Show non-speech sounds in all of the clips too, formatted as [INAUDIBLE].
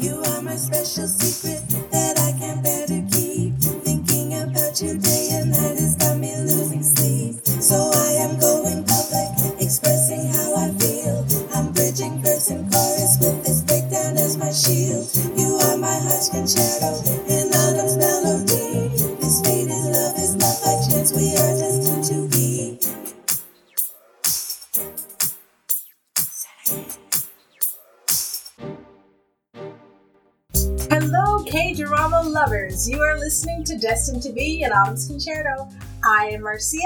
You are my special secret that I I am Marcia,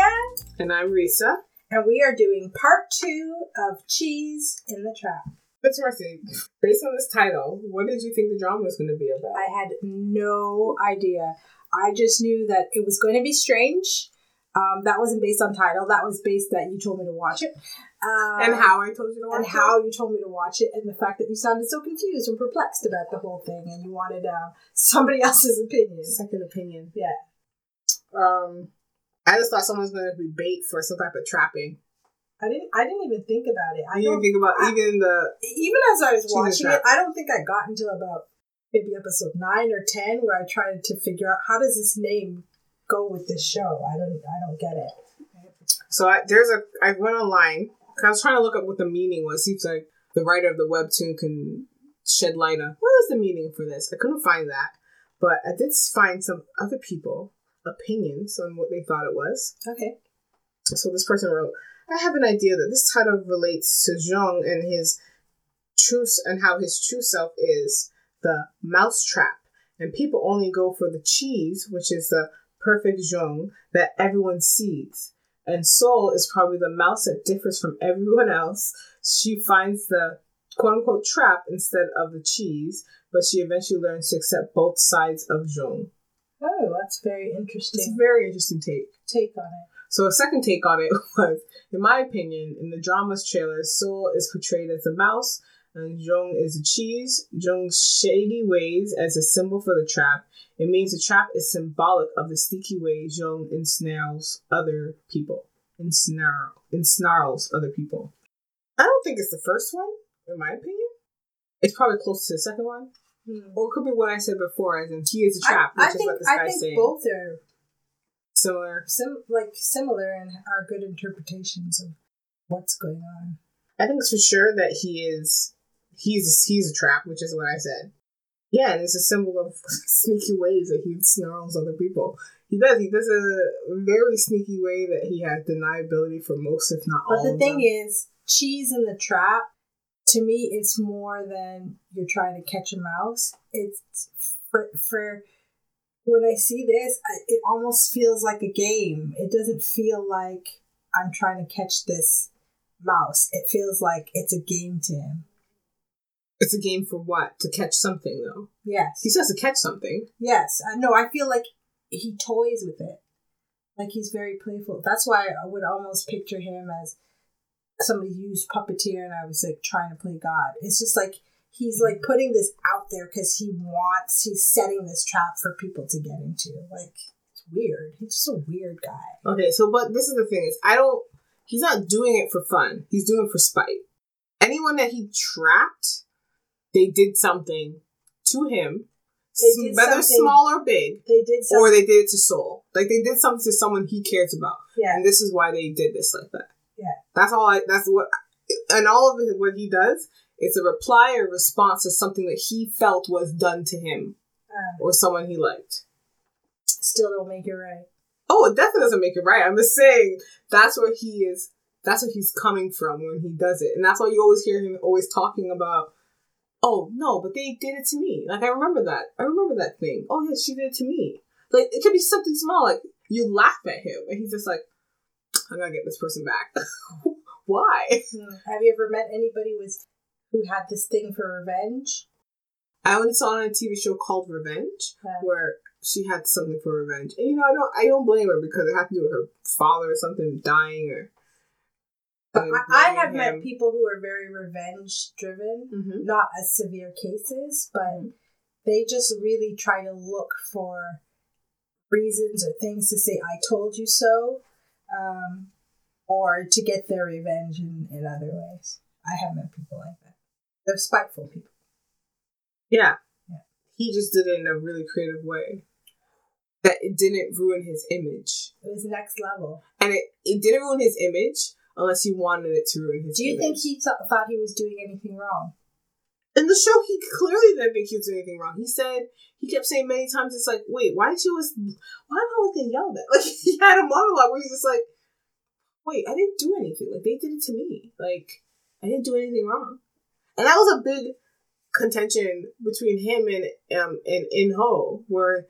And I'm Risa. and we are doing part two of Cheese in the Trap. That's Marcy. Based on this title, what did you think the drama was going to be about? I had no idea. I just knew that it was going to be strange. Um, that wasn't based on title. That was based that you told me to watch it. Um, and how I told you to watch and it? how you told me to watch it, and the fact that you sounded so confused and perplexed about the whole thing, and you wanted uh, somebody [LAUGHS] else's opinion. Second opinion. Yeah. Um, I just thought someone was going to be bait for some type of trapping. I didn't. I didn't even think about it. I didn't think about I- even the. even as I was watching it, I don't think I got until about maybe episode nine or ten where I tried to figure out how does this name go with this show. I don't. I don't get it. So I, there's a. I went online 'cause I was trying to look up what the meaning was. Seems like the writer of the webtoon can shed light on what is the meaning for this. I couldn't find that, but I did find some other people opinions on what they thought it was. Okay. So this person wrote, I have an idea that this title relates to Jung and his true and how his true self is the mouse trap, and people only go for the cheese, which is the perfect Jung that everyone sees. And Soul is probably the mouse that differs from everyone else. She finds the quote unquote trap instead of the cheese, but she eventually learns to accept both sides of Jung. Oh, that's very interesting. It's a very interesting take. take on it. So a second take on it [LAUGHS] was, in my opinion, in the drama's trailer, Soul is portrayed as a mouse and Jung is a cheese. Jung's shady ways as a symbol for the trap. It means the trap is symbolic of the sneaky ways Jung ensnarls other people. Ensnarl, ensnarls other people. I don't think it's the first one, in my opinion. It's probably close to the second one. Or it could be what I said before, as in he is a trap, Hmm. I, I which is think what this I think saying. both are Similar. sim- like similar and are good interpretations of what's going on. I think it's for sure that he is he's he's a trap, which is what I said. Yeah, and it's a symbol of [LAUGHS] sneaky ways that he snarls other people. He does. He does a very sneaky way that he has deniability for most, if not But all. But the thing them. is, cheese in the trap. To me, it's more than you're trying to catch a mouse. It's for, for when I see this, I, it almost feels like a game. It doesn't feel like I'm trying to catch this mouse. It feels like it's a game to him. it's a game for what to catch something though. Yes. He says to catch something. Yes, I no, I feel like he toys with it. Like he's very playful. That's why I would almost picture him as somebody used puppeteer and I was like trying to play God. It's just like he's like putting this out there because he wants, he's setting this trap for people to get into. Like, it's weird. He's just a weird guy. Okay, so but this is the thing is I don't. He's not doing it for fun. He's doing it for spite. Anyone that he trapped, they did something to him, whether small or big. They did something. or they did it to Soul. Like they did something to someone he cares about, yeah. and this is why they did this like that. Yeah. that's all. I that's what, and all of it, what he does, it's a reply or response to something that he felt was done to him Um, or someone he liked. still don't make it right. Oh, it definitely doesn't make it right. I'm just saying that's where he is. That's where he's coming from when he does it, and that's why you always hear him always talking about. Oh no, but they did it to me. Like I remember that. I remember that thing. Oh yeah, she did it to me. Like it could be something small. Like you laugh at him, and he's just like, "I'm gonna get this person back." [LAUGHS] Why? Have you ever met anybody with who had this thing for revenge? I only saw on a TV show called Revenge, Yeah. where she had something for revenge, and you know I don't I don't blame her because it had to do with her father or something dying or. But I, I have met people who are very revenge driven, hmm not as severe cases, but they just really try to look for reasons or things to say, I told you so, um, or to get their revenge in, in other ways. I have met people like that. They're spiteful people. Yeah. Yeah. He just did it in a really creative way. That it didn't ruin his image. It was next level. And it, it didn't ruin his image unless he wanted it to ruin his Do you image. think he th- thought he was doing anything wrong? In the show he clearly didn't think he was doing anything wrong. He said he kept saying many times it's like, wait, why did you always why am I getting yelled at? [LAUGHS] Like he had a monologue where he's just like, Wait, I didn't do anything. Like they did it to me. Like I didn't do anything wrong. And that was a big contention between him and um and Inho, where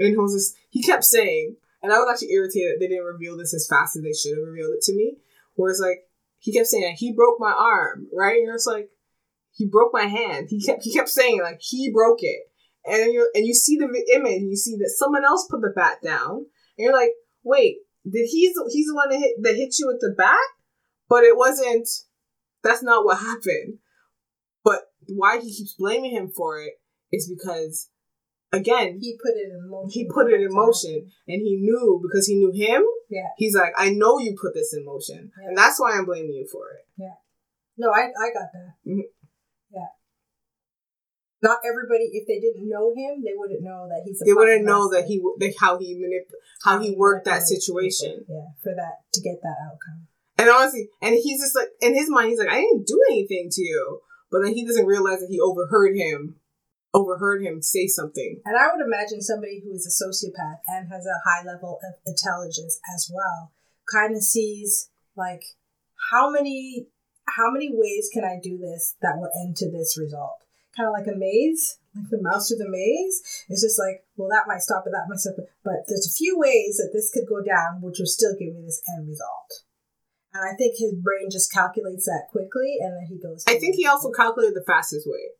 Inho's just he kept saying, and I was actually irritated they didn't reveal this as fast as they should have revealed it to me. Where it's like he kept saying he broke my arm, right? And it's like he broke my hand. He kept he kept saying like he broke it, and you and you see the image, and you see that someone else put the bat down, and you're like, wait, did he's he's the one that hit that hit you with the bat? But it wasn't. That's not what happened. But why he keeps blaming him for it is because, again, He put it in motion. he put it in motion, and he knew because he knew him. Yeah. He's like, I know you put this in motion, Yeah. and that's why I'm blaming you for it. Yeah no, I, I got that. Mhm. Yeah. Not everybody, if they didn't know him, they wouldn't know that he's. A they wouldn't know that he that how he manip how he worked that situation. Yeah, for that to get that outcome. And honestly, and he's just like in his mind, he's like, I didn't do anything to you, but then he doesn't realize that he overheard him, overheard him say something. And I would imagine somebody who is a sociopath and has a high level of intelligence as well kind of sees like how many how many ways can I do this that will end to this result? Kind of like a maze, like the mouse through the maze. It's just like, well, that might stop it, that might stop it, but there's a few ways that this could go down, which will still give me this end result. And I think his brain just calculates that quickly, and then he goes. I think he also calculated the fastest way.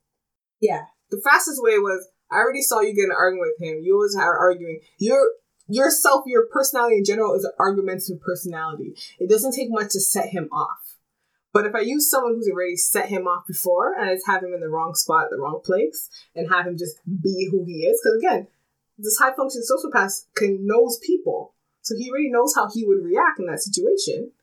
yeah, The fastest way was I already saw you get in an argument with him. You always are arguing. Your yourself, your personality in general is an argumentative personality. It doesn't take much to set him off. But if I use someone who's already set him off before and I just have him in the wrong spot, the wrong place, and have him just be who he is, because again, this high functioning sociopath can knows people, so he already knows how he would react in that situation.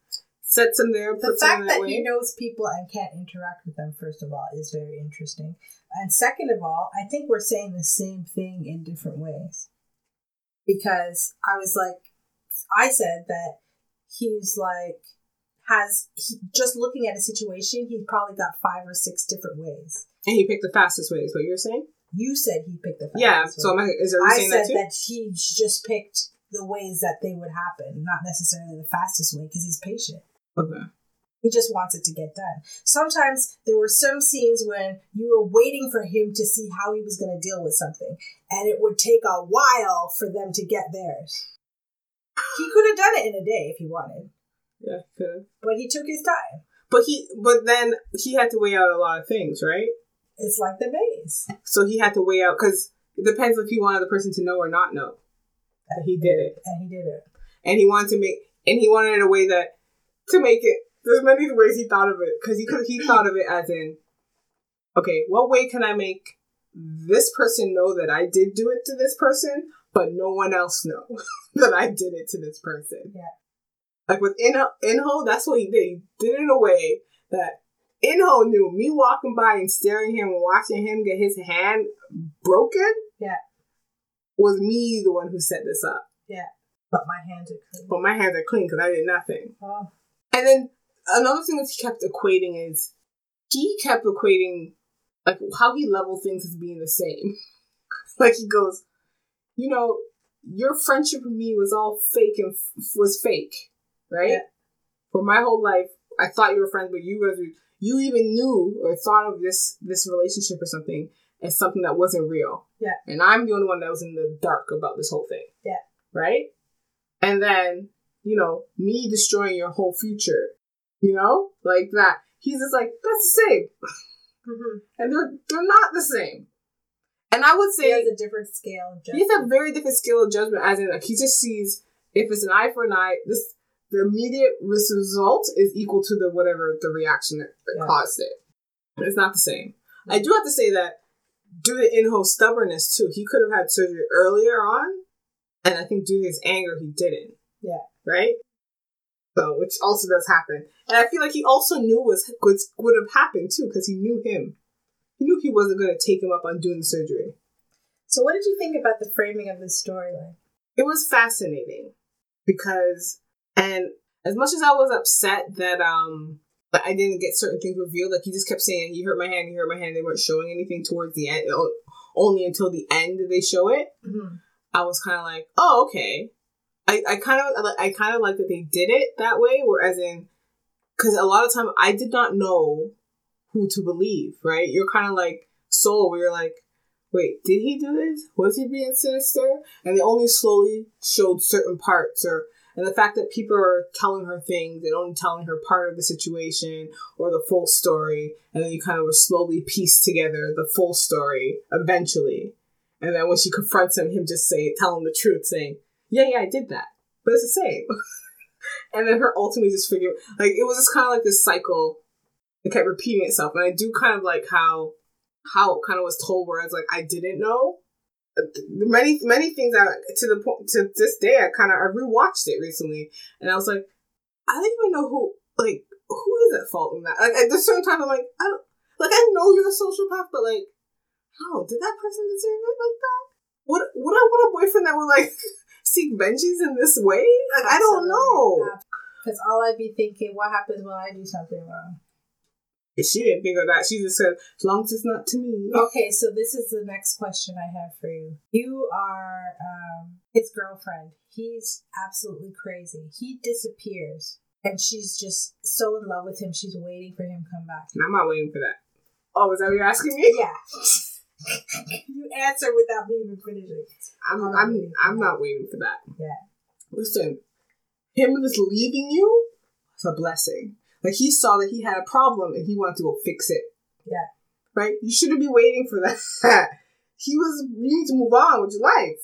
Sets him there, the puts him in fact that, that way. he knows people and can't interact with them first of all is very interesting and second of all i think we're saying the same thing in different ways because i was like i said that he's like has he, just looking at a situation he's probably got five or six different ways and he picked the fastest way. Is what you're saying? you said he picked the fastest Yeah. fastest So am I, is there I saying said that too? that he just picked the ways that they would happen not necessarily the fastest way because he's patient Okay. He just wants it to get done. Sometimes there were some scenes when you were waiting for him to see how he was going to deal with something, and it would take a while for them to get theirs. He could have done it in a day if he wanted, Yeah, could have. but he took his time. But he, but then he had to weigh out a lot of things, right? It's like the maze. So he had to weigh out because it depends if he wanted the person to know or not know that he did it, And he did it. and he wanted to make, and he wanted it a way that to make it. There's many ways he thought of it because he could he thought of it as in, okay, what way can I make this person know that I did do it to this person, but no one else know [LAUGHS] that I did it to this person? Yeah. Like with Inho, Inho, that's what he did. He did it in a way that Inho knew me walking by and staring at him and watching him get his hand broken. Yeah. Was me the one who set this up. Yeah. But my hands are clean. But my hands are clean because I did nothing. Oh, And then another thing that he kept equating is he kept equating like how he leveled things as being the same. [LAUGHS] like he goes, you know, your friendship with me was all fake and f- was fake, right? Yeah. For my whole life, I thought you were friends, but you guys, were, you even knew or thought of this this relationship or something as something that wasn't real. Yeah. And I'm the only one that was in the dark about this whole thing. Yeah. Right. And then you know me destroying your whole future you know, like that. He's just like that's the same, mm-hmm. and they're they're not the same. And I would he say has a different scale of he has a very different scale of judgment, as in like he just sees if it's an eye for an eye, this the immediate result is equal to the whatever the reaction that, that Yeah. caused it. It's not the same. I do have to say that due to Inho's stubbornness too, he could have had surgery earlier on, and I think due to his anger, he didn't. Yeah. Right. So, which also does happen, and I feel like he also knew was would would have happened too because he knew him. he knew he wasn't going to take him up on doing the surgery. So, what did you think about the framing of this storyline? It was fascinating because, and as much as I was upset that um that I didn't get certain things revealed, like he just kept saying he hurt my hand, he hurt my hand. They weren't showing anything towards the end. Only until the end did they show it. Mm-hmm. I was kind of like, oh okay. I I kind of I kind of like that they did it that way, whereas in because a lot of time I did not know who to believe. Right? You're kind of like soul, where you're like, wait, did he do this? Was he being sinister? And they only slowly showed certain parts, or and the fact that people are telling her things and only telling her part of the situation or the full story, and then you kind of were slowly piece together the full story eventually. And then when she confronts him, him just say, tell him the truth, saying, "Yeah, yeah, I did that," but it's the same. [LAUGHS] and then her ultimately just figure like it was just kind of like this cycle. It kept repeating itself, and I do kind of like how how it kind of was told, where whereas like I didn't know many many things. I to the point to this day, I kind of I rewatched it recently, and I was like, I don't even know who like who is at fault in that. Like at the certain time, I'm like, I don't like I know you're a sociopath, but like, how did that person deserve it like that? Would would I want a boyfriend that would like [LAUGHS] seek vengeance in this way? Like I don't know. Because all I'd be thinking, what happens when I do something wrong? She didn't think of that. She just said, as long as it's not to me. Okay, so this is the next question I have for you. You are um, his girlfriend. He's absolutely crazy. He disappears, and she's just so in love with him. She's waiting for him to come back. I'm not waiting for that. Oh, is that what you're asking me? Yeah. [LAUGHS] you answer without me even finishing. I'm I'm I'm I'm not waiting for that. Yeah. Listen, him just leaving you is a blessing. Like he saw that he had a problem and he wanted to go fix it. Yeah. Right? You shouldn't be waiting for [LAUGHS] that. he was you need to move on with your life.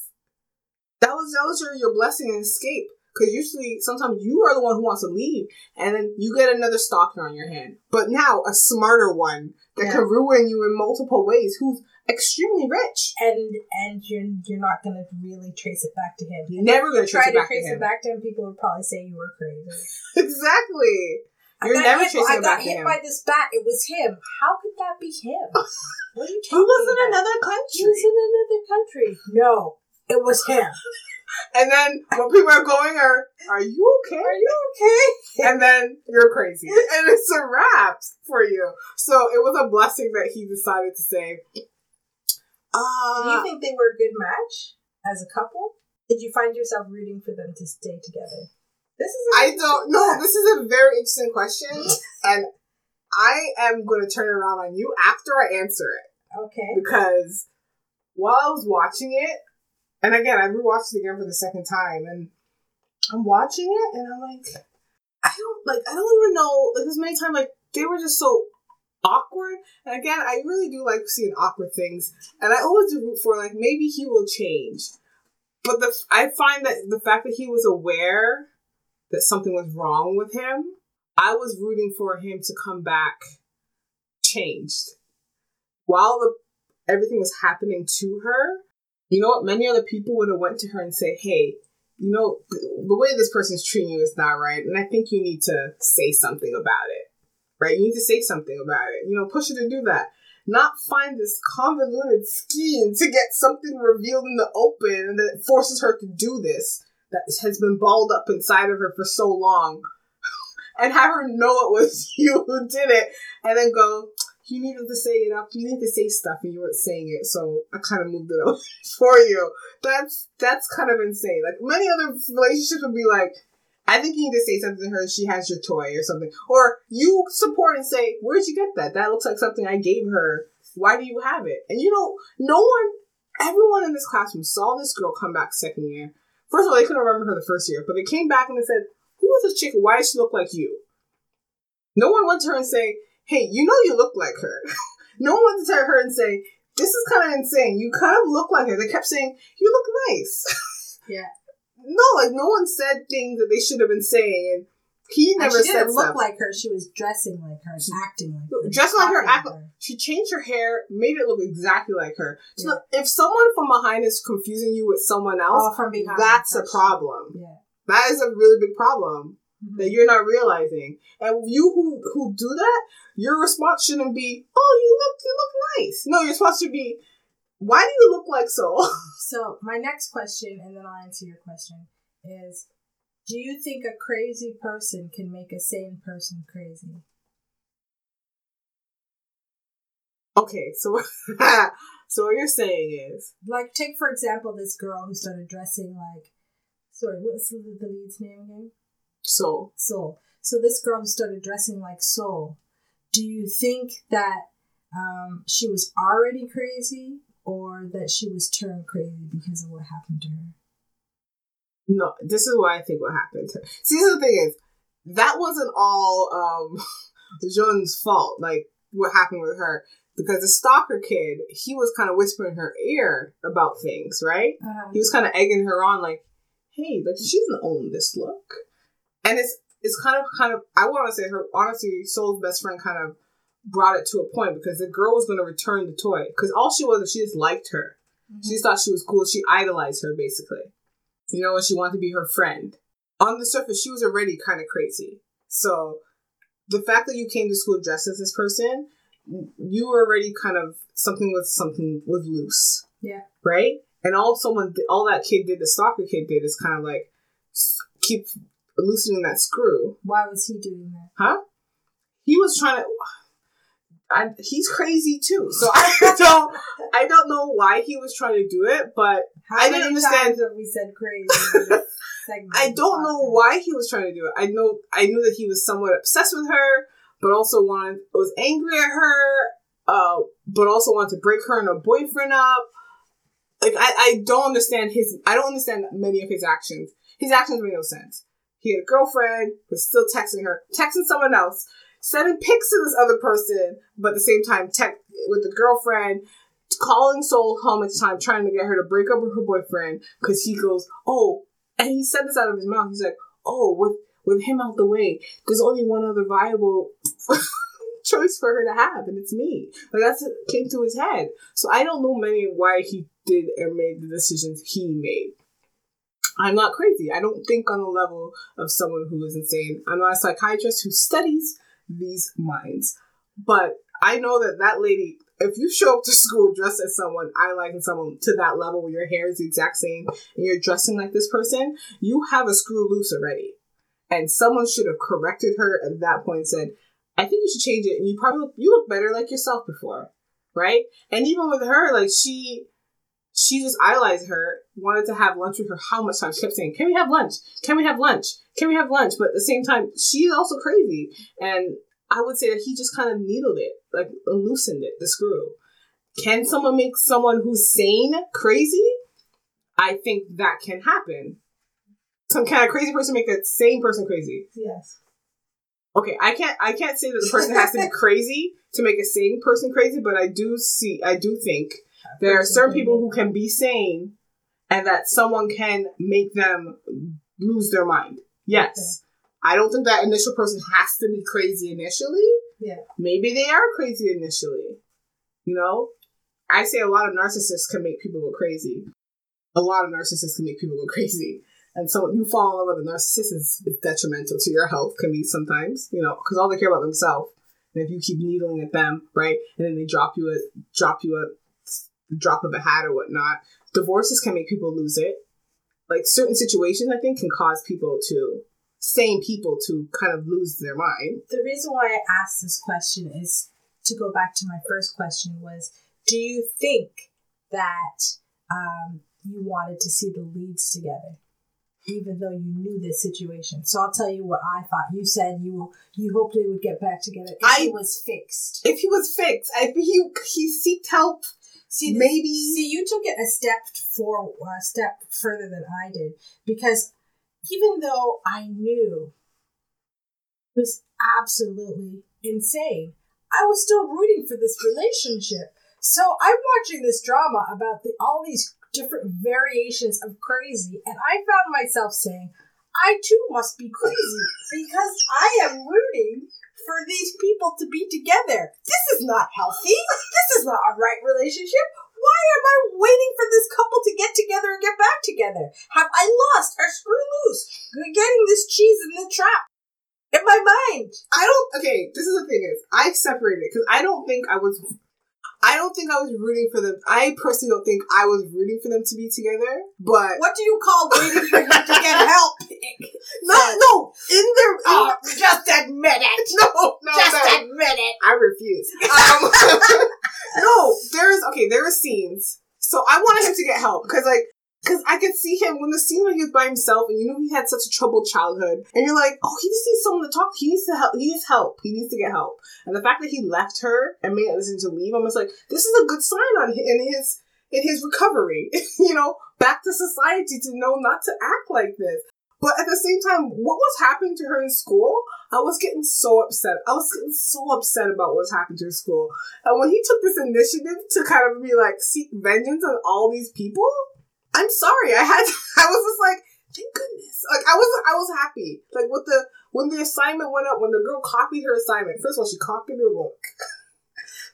That was that was your, your blessing and escape. Because usually sometimes you are the one who wants to leave and then you get another stalker on your hand. But now a smarter one that Yeah. can ruin you in multiple ways who's extremely rich. And and you're you're not gonna really trace it back to him. You're never gonna Try trace it to back trace to it back to him. People would probably say you were crazy. [LAUGHS] Exactly. You're I got never hit, tracing I got hit him. by this bat. It was him. How could that be him? [LAUGHS] What are you He talking was in about? another country? He was in another country. No, it was him. [LAUGHS] And then when people are going are, are you okay? Are you okay? [LAUGHS] And then you're crazy. And it's a wrap for you. So it was a blessing that he decided to say, uh, Do you think they were a good match as a couple? Did you find yourself rooting for them to stay together? This is. I don't know. This is a very interesting question. And I am going to turn it around on you after I answer it. Okay. because while I was watching it, and again, I rewatched it again for the second time, and I'm watching it, and I'm like, I don't like, I don't even know. Like, there's many times like they were just so awkward, and again, I really do like seeing awkward things, and I always do root for like maybe he will change, but the I find that the fact that he was aware that something was wrong with him, I was rooting for him to come back changed while the everything was happening to her, you know what? Many other people would have went to her and said, "Hey, you know, the, way this person's treating you is not right, and I think you need to say something about it. Right? You need to say something about it. You know, push her to do that." Not find this convoluted scheme to get something revealed in the open that forces her to do this that has been balled up inside of her for so long, and have her know it was [LAUGHS] you who did it, and then go, you needed to say it up. You need to say stuff, and you weren't saying it, so I kind of moved it [LAUGHS] over for you. That's that's kind of insane. Like many other relationships would be like, I think you need to say something to her. She has your toy or something, or you support and say, "Where'd you get that? That looks like something I gave her. Why do you have it?" And you know, no one, everyone in this classroom saw this girl come back second year. First of all, they couldn't remember her the first year, but they came back and they said, "Who is this chick? Why does she look like you?" No one went to her and say, hey, you know you look like her. [LAUGHS] no one went to her and say, this is kind of insane. You kind of look like her. They kept saying, you look nice. [LAUGHS] Yeah. No, like no one said things that they should have been saying, and he And never she said didn't look stuff. like her. She was dressing like her, and acting like her, Dressing like her, talking act- She changed her hair, made it look exactly like her. So Yeah. if someone from behind is confusing you with someone else, All from behind. that's a problem. Yeah. That is a really big problem. that mm-hmm. you're not realizing. And you who who do that, your response shouldn't be, "Oh, you look you look nice." No, your response should be, "Why do you look like so?" [LAUGHS] So my next question, and then I'll answer your question, is: Do you think a crazy person can make a sane person crazy? okay, so [LAUGHS] so what you're saying is, Like, take for example this girl who started dressing like, sorry, what's the, the lead's name again? so Soul. So this girl who started dressing like Soul, do you think that um, she was already crazy, or that she was turned crazy because of what happened to her? No, this is what I think what happened. See, the thing is, that wasn't all um [LAUGHS] Jean's fault. Like what happened with her. Because the stalker kid, he was kind of whispering her ear about things, right? Uh, he was kind of egging her on, like, "Hey, like she doesn't own this look," and it's it's kind of kind of I want to say her honestly, Soul's best friend kind of brought it to a point because the girl was going to return the toy because all she was is she just liked her, she just thought she was cool, she idolized her basically, you know, and she wanted to be her friend. On the surface, she was already kind of crazy, so the fact that you came to school dressed as this person, you were already kind of something with something was loose yeah. right? And all someone, all that kid did, the stalker kid did, is kind of like keep loosening that screw, Why was he doing that? huh? He was trying to. I, he's crazy too, so I [LAUGHS] don't. I don't know why he was trying to do it, but How I didn't understand- times we said crazy? in this [LAUGHS] segment I don't know why he was trying to do it. I know I knew that he was somewhat obsessed with her, but also wanted was angry at her, uh, but also wanted to break her and her boyfriend up. Like I, I don't understand his I don't understand many of his actions. His actions make no sense. He had a girlfriend, was still texting her, texting someone else, sending pics to this other person, but at the same time tech with the girlfriend, calling Soul home at the time, trying to get her to break up with her boyfriend because he goes, oh, and he said this out of his mouth. He's like, "Oh, with with him out the way, there's only one other viable [LAUGHS] choice for her to have, and it's me." Like that's what came to his head. So I don't know many why he did or made the decisions he made. I'm not crazy. I don't think on the level of someone who is insane. I'm not a psychiatrist who studies these minds, but I know that that lady. If you show up to school dressed as someone, idolizing someone to that level where your hair is the exact same and you're dressing like this person, you have a screw loose already. And someone should have corrected her at that point and said, I think you should change it. And you probably look, you look better like yourself before. Right? And even with her, like she she just idolized her, wanted to have lunch with her how much time? She kept saying, Can we have lunch? Can we have lunch? Can we have lunch? But at the same time, she's also crazy. And I would say that he just kind of needled it, like loosened it, the screw. Can someone make someone who's sane crazy? I think that can happen. Some kind of crazy person make a sane person crazy. Yes. Okay, I can't I can't say that the person has to be [LAUGHS] crazy to make a sane person crazy, but I do see I do think there are certain people who can be sane and that someone can make them lose their mind. Yes. I don't think that initial person has to be crazy initially. Yeah. Maybe they are crazy initially. You know? I say a lot of narcissists can make people go crazy. A lot of narcissists can make people go crazy. And so you fall in love with a narcissist is, is detrimental to your health, can be sometimes, you know, because all they care about themselves. And if you keep needling at them, right, and then they drop you a drop you a drop of a hat or whatnot, divorces can make people lose it. Like certain situations, I think, can cause people to sane people to kind of lose their mind. The reason why I asked this question is to go back to my first question was do you think that um, you wanted to see the leads together even though you knew this situation so i'll tell you what i thought you said you you hoped they would get back together if I- it was fixed If he was fixed, I think he he seeked help. see Maybe see you took it a step for a step further than i did because even though i knew it was absolutely insane I was still rooting for this relationship. So I'm watching this drama about the, all these different variations of crazy, and I found myself saying, I too must be crazy because I am rooting for these people to be together. This is not healthy. This is not a right relationship. Why am I waiting for this couple to get together and get back together? Have I lost or screw loose We're getting this cheese in the trap in my mind. I don't. Okay, this is the thing is I separated because I don't think I was. I don't think I was rooting for them. I personally don't think I was rooting for them to be together. But What do you call waiting for you to get help? [LAUGHS] no, no, in their Oh, just admit it. [LAUGHS] no, no, Just no. admit it. I refuse. [LAUGHS] Um, no, there's okay. There are scenes. So I wanted him to get help because like. Cause I could see him when the scene when he was by himself, and you know he had such a troubled childhood, and you're like, oh, he just needs someone to talk. He needs to help. He needs help. He needs to get help. And the fact that he left her and made a decision to leave, I'm just like, this is a good sign on hi- in his in his recovery. [LAUGHS] you know, back to society to know not to act like this. But at the same time, what was happening to her in school? I was getting so upset. I was getting so upset about what was happening to her school. And when he took this initiative to kind of be like seek vengeance on all these people, I'm sorry. I had [LAUGHS] I was just like, thank goodness. Like I was I was happy. Like with the when the assignment went up, when the girl copied her assignment, first of all, she copied her look. [LAUGHS]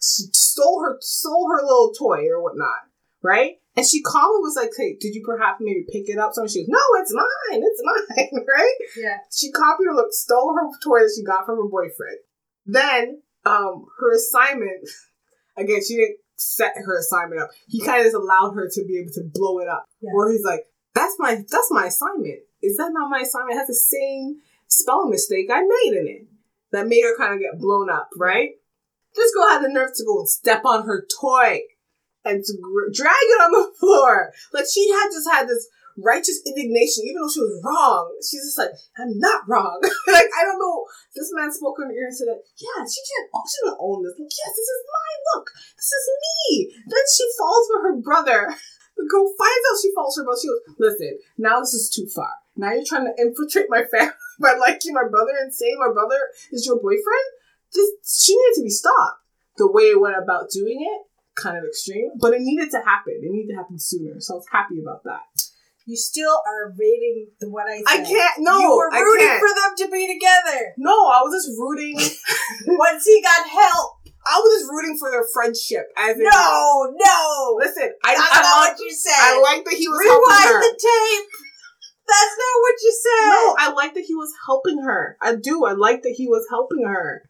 She stole her stole her little toy or whatnot, right? And she calmly was like, "Hey, did you perhaps maybe pick it up?" So she goes, "No, it's mine. It's mine." [LAUGHS] right? Yeah. She copied her look, stole her toy that she got from her boyfriend. Then, um, her assignment [LAUGHS] again, she didn't set her assignment up. He kind of just allowed her to be able to blow it up. Yeah. Where he's like, "That's my that's my assignment. Is that not my assignment? It has the same spelling mistake I made in it that made her kind of get blown up, right?" This girl had the nerve to go and step on her toy and to gr- drag it on the [LAUGHS] floor. Like she had just had this righteous indignation, even though she was wrong. She's just like, I'm not wrong. [LAUGHS] like I don't know. This man spoke in her ear and said, "Yeah, she can't. Oh, she doesn't own this. Look, yes, this is my look. This is me." Then she falls for her brother. [LAUGHS] The girl finds out she falls for her brother. She goes, "Listen, now this is too far. Now you're trying to infiltrate my family by liking my brother and saying my brother is your boyfriend. This she needed to be stopped. The way it went about doing it." Kind of extreme, but it needed to happen. It needed to happen sooner, so I was happy about that. You still are rating the what I said. I can't. No, You were rooting for them to be together. No, I was just rooting. [LAUGHS] Once he got help. I was just rooting for their friendship. As in, No, no. listen, I, That's I, not like, what you said. I like that he was helping her. Rewind the tape. That's not what you said. no, I like that he was helping her. I do. I like that he was helping her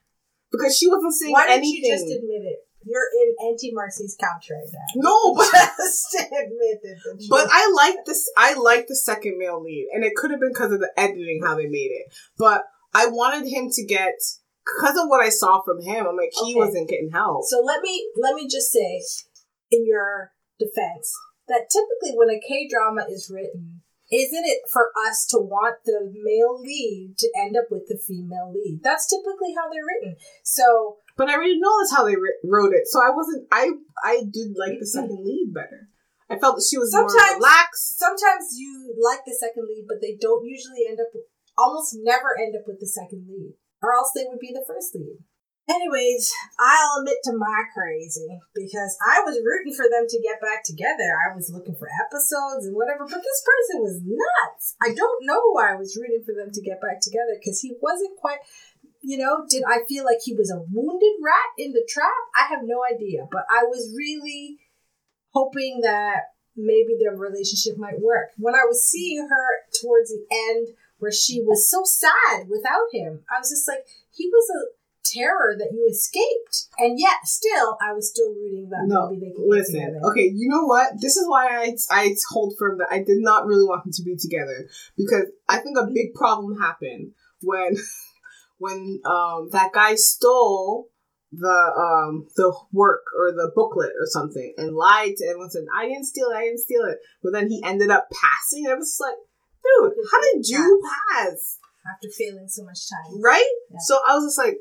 because she wasn't saying Why didn't anything. you just admit it? You're in anti Marcy's couch right now. no, but [LAUGHS] admit it. but I like this. I like the second male lead, and it could have been because of the editing how they made it. But I wanted him to get because of what I saw from him. I'm like he Okay. wasn't getting help. So let me let me just say, in your defense, that typically when a K drama is written, isn't it for us to want the male lead to end up with the female lead? That's typically how they're written. So But I already know that's how they wrote it, so I wasn't. I I did like the second lead better. I felt that she was more Sometimes- relaxed. sometimes you like the second lead, but they don't usually end up, almost never end up with the second lead, or else they would be the first lead. Anyways, I'll admit to my crazy because I was rooting for them to get back together. I was looking for episodes and whatever, but this person was nuts. I don't know why I was rooting for them to get back together because he wasn't quite, you know, did I feel like he was a wounded rat in the trap? I have no idea, but I was really hoping that maybe their relationship might work. When I was seeing her towards the end, where she was so sad without him, I was just like, he was a terror that you escaped, and yet still, I was still rooting that No, maybe they could listen. Okay, you know what? This is why I I hold firm that I did not really want them to be together because I think a big problem happened when [LAUGHS] when um that guy stole the um the work or the booklet or something and lied to everyone said I didn't steal it, I didn't steal it. But then he ended up passing. I was just like, dude, how did you pass? After failing so much time, Right? Yeah. So I was just like,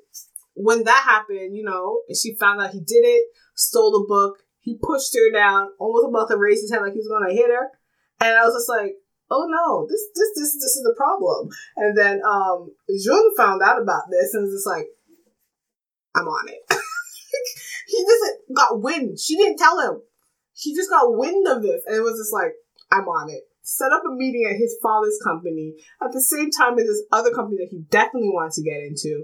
when that happened, you know, and she found out he did it, stole the book, he pushed her down, almost about to raise his hand like he was gonna hit her. And I was just like, oh no, this this this this is the problem. And then um Jun found out about this and was just like, I'm on it. [LAUGHS] he just got wind. She didn't tell him. He just got wind of this and it was just like, I'm on it. Set up a meeting at his father's company at the same time as this other company that he definitely wants to get into.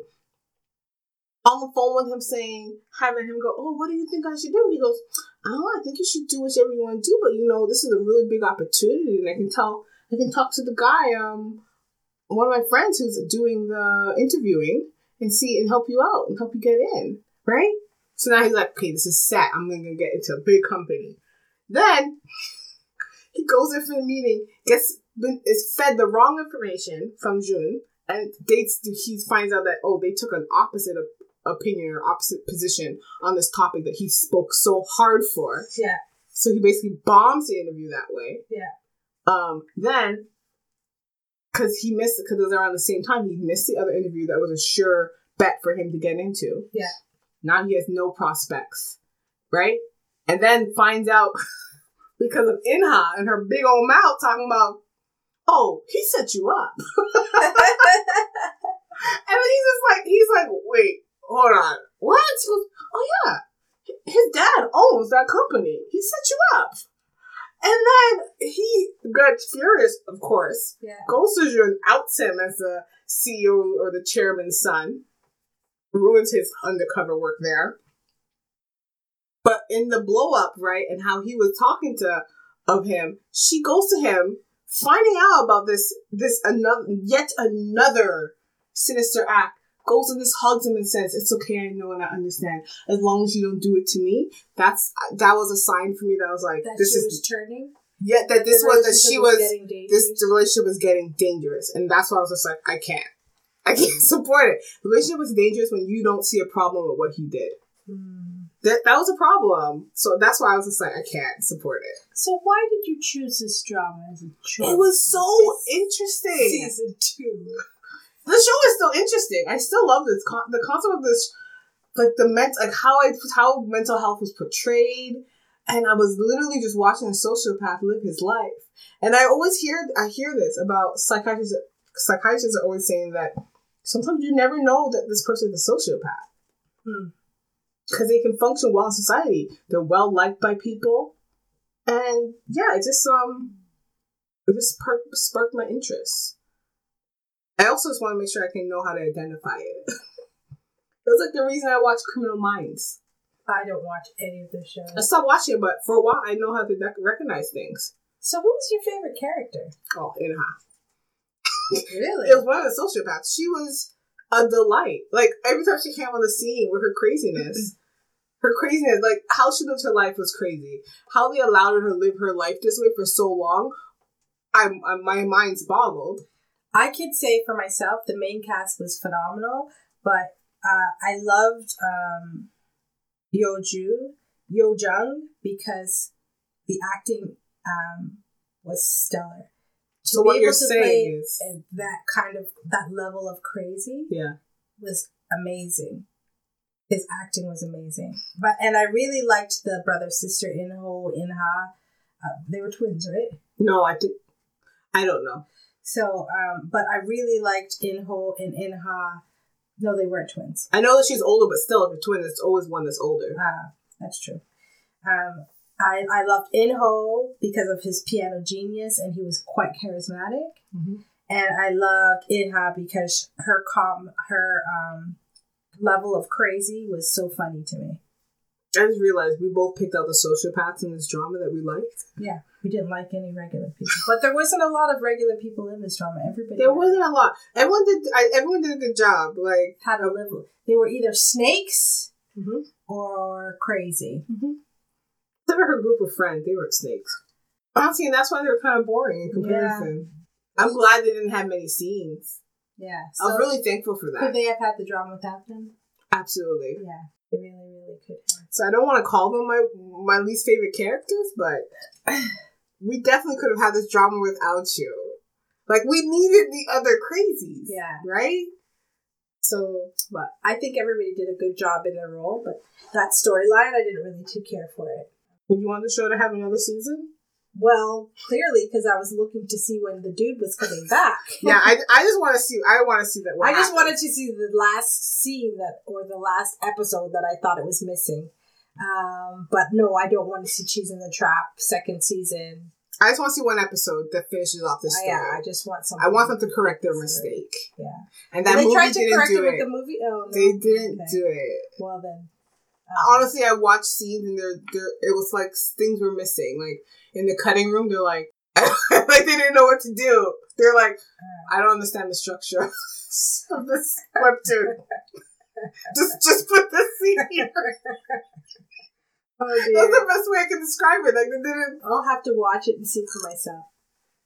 On the phone with him saying, having him go, Oh, what do you think I should do? He goes, Oh, I think you should do whichever you want to do, but you know, this is a really big opportunity and I can tell I can talk to the guy, um, one of my friends who's doing the interviewing, and see and help you out and help you get in, right? So now he's like, okay, this is set. I'm gonna get into a big company. Then [LAUGHS] he goes in for the meeting, gets is fed the wrong information from Jun, and dates. He finds out that oh, they took an opposite opinion or opposite position on this topic that he spoke so hard for. Yeah. So he basically bombs the interview that way. Yeah. Um. Then, because he missed, because it was around the same time, he missed the other interview that was a sure bet for him to get into. Yeah. Now he has no prospects, right? And then finds out [LAUGHS] because of Inha and her big old mouth talking about, oh, he set you up. [LAUGHS] And then he's just like, he's like, wait, hold on, what? Goes, oh yeah, his dad owns that company. He set you up. And then he gets furious, of course, yeah. goes to Jun, outs him as the CEO or the chairman's son, ruins his undercover work there. But in the blow up, right, and how he was talking to of him, she goes to him, finding out about this this another yet another sinister act. Goes and just hugs him and says, "It's okay, I know and I understand. As long as you don't do it to me." That's that was a sign for me that I was like, That "This she is was turning. yeah." That this was that she was getting this the relationship was getting dangerous, and that's why I was just like, I can't, I can't [LAUGHS] support it. The relationship was dangerous when you don't see a problem with what he did. Hmm. That that was a problem. So that's why I was just like, I can't support it. So why did you choose this drama as a choice? It was so This interesting. season two. The show is still interesting. I still love this con- the concept of this, like the ment like how I how mental health was portrayed, and I was literally just watching a sociopath live his life. And I always hear I hear this about psychiatrists. Psychiatrists are always saying that sometimes you never know that this person is a sociopath Hmm. because they can function well in society. They're well liked by people, and yeah, it just um, it just per- sparked my interest. I also just want to make sure I can know how to identify it. [LAUGHS] it was like the reason I watch Criminal Minds. I don't watch any of the shows. I stopped watching it, but for a while I know how to dec recognize things. So who was your favorite character? Oh, Inha. Really? It was one of the sociopaths. She was a delight. Like every time she came on the scene with her craziness, [LAUGHS] her craziness, like how she lived her life was crazy. How they allowed her to live her life this way for so long, I'm, I'm my mind's boggled. I could say for myself, the main cast was phenomenal, but uh, I loved um, Yeoju, Yoo Jung, because the acting um, was stellar. To So what you're saying is- that kind of that level of crazy Yeah. was amazing. His acting was amazing, but and I really liked the brother sister Inho Inha. Uh, they were twins, right? No, I think I don't know. So, um, but I really liked Inho and Inha. No, they weren't twins. I know that she's older, but still, if you're twin, there's always one that's older. Ah, that's true. Um, I I loved Inho because of his piano genius, and he was quite charismatic. Mhm. And I loved Inha because her calm, her um, level of crazy was so funny to me. I just realized we both picked out the sociopaths in this drama that we liked. Yeah, we didn't like any regular people, but there wasn't a lot of regular people in this drama. Everybody There wasn't a lot. Everyone did. I, everyone did a good job. Like, had a level. They were either snakes mm-hmm. or crazy. except for her group of friends, they were snakes. Honestly, and that's why they were kind of boring in comparison. I'm glad they didn't have many scenes. Yeah, I was really thankful for that. could they have had the drama without them? Absolutely. Yeah, they really, really could. So I don't want to call them my my least favorite characters, but [SIGHS] we definitely could have had this drama without you. Like we needed the other crazies. Yeah. Right? So But I think everybody did a good job in their role. But that storyline, I didn't really too care for it. would you want the show to have another season? Well, clearly, because I was looking to see when the dude was coming [LAUGHS] back. Yeah, I, I just want to see I want to see that I just wanted to see the last scene that, or the last episode that I thought it was missing. Um, but no, I don't want to see Cheese in the Trap second season. I just want to see one episode that finishes off this Uh, story. yeah, I just want something. I want them to correct their mistake. Yeah. And that they movie tried to didn't correct do it it. with the movie. Oh no, They didn't Okay. do it. Well then, um, Honestly, I watched scenes and there, there, it was like things were missing. Like in the cutting room, they're like, [LAUGHS] like they didn't know what to do. They're like, I don't understand the structure of [LAUGHS] this [LAUGHS] webtoon. just just put the scene here. Oh That's the best way I can describe it. Like they didn't. I'll have to watch it and see for myself.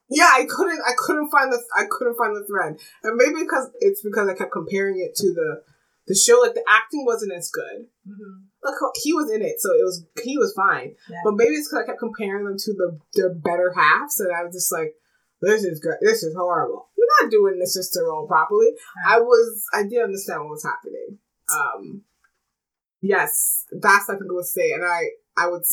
Yeah, I couldn't. I couldn't find the. I couldn't find the thread, and maybe because it's because I kept comparing it to the the show. Like the acting wasn't as good. Mm-hmm. Like he was in it, so it was he was fine. Yeah. But maybe it's because I kept comparing them to the their better halves, and I was just like, "This is good. This is horrible. You're not doing the sister role properly." I was. I did understand what was happening. Um, yes, that's what I think I would say, and I I would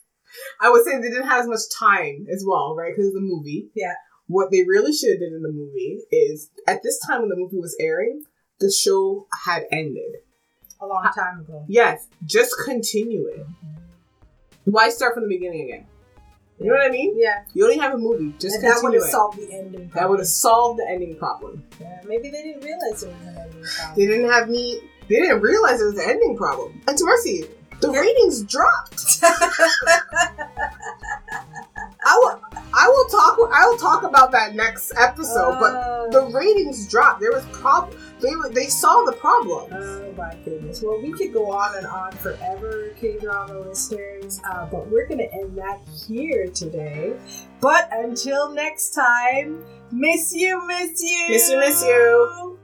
[LAUGHS] I would say they didn't have as much time as well, right? Because of the movie. Yeah. What they really should have did in the movie is at this time when the movie was airing, the show had ended. A long time ago. Yes, just continue it. Why start from the beginning again? You know what I mean? Yeah. You only have a movie. Just and that would have solved the ending. that would have solved the ending problem. Yeah, maybe they didn't realize it was an ending problem. They didn't have me. They didn't realize it was an ending problem. And to Mercy, the ratings dropped. [LAUGHS] I will. I will talk. I will talk about that next episode. but Uh, the ratings dropped. There was prob. They were. They saw the problem. Oh my goodness. Well, we could go on and on forever, K drama listeners, uh, but we're going to end that here today. But until next time, miss you, miss you. Miss you, miss you.